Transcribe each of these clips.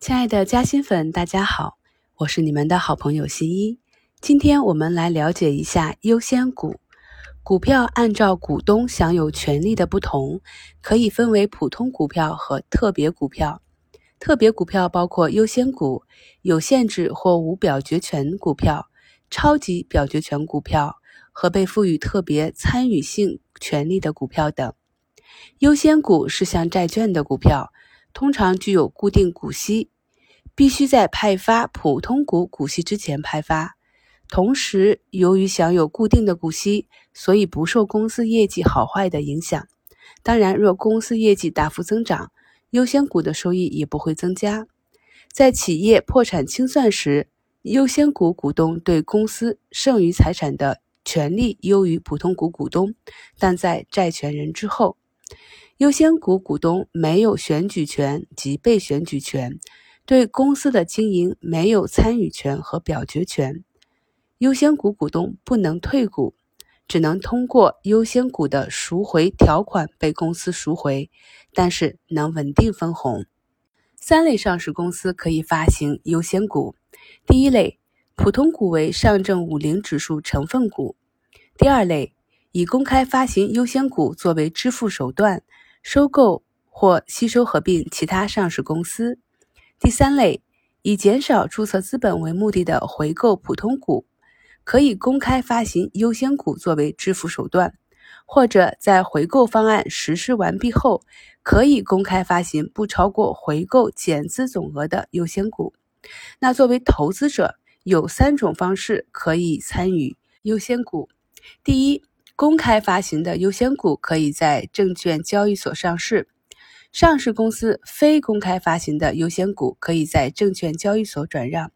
亲爱的嘉兴粉，大家好，我是你们的好朋友新一。今天我们来了解一下优先股。股票按照股东享有权利的不同，可以分为普通股票和特别股票。特别股票包括优先股、有限制或无表决权股票、超级表决权股票和被赋予特别参与性权利的股票等。优先股是像债券的股票。通常具有固定股息，必须在派发普通股股息之前派发。同时，由于享有固定的股息，所以不受公司业绩好坏的影响。当然，若公司业绩大幅增长，优先股的收益也不会增加。在企业破产清算时，优先股股东对公司剩余财产的权利优于普通股股东，但在债权人之后。优先股股东没有选举权及被选举权，对公司的经营没有参与权和表决权。优先股股东不能退股，只能通过优先股的赎回条款被公司赎回，但是能稳定分红。三类上市公司可以发行优先股：第一类，普通股为上证五零指数成分股；第二类，以公开发行优先股作为支付手段。收购或吸收合并其他上市公司。第三类，以减少注册资本为目的的回购普通股，可以公开发行优先股作为支付手段，或者在回购方案实施完毕后，可以公开发行不超过回购减资总额的优先股。那作为投资者，有三种方式可以参与优先股。第一，公开发行的优先股可以在证券交易所上市，上市公司非公开发行的优先股可以在证券交易所转让，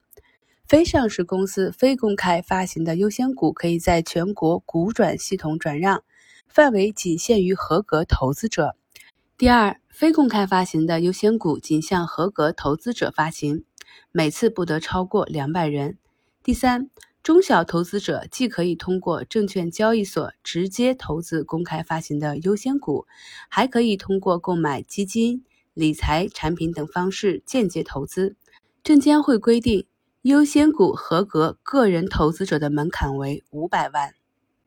非上市公司非公开发行的优先股可以在全国股转系统转让，范围仅限于合格投资者。第二，非公开发行的优先股仅向合格投资者发行，每次不得超过两百人。第三。中小投资者既可以通过证券交易所直接投资公开发行的优先股，还可以通过购买基金、理财产品等方式间接投资。证监会规定，优先股合格个人投资者的门槛为五百万。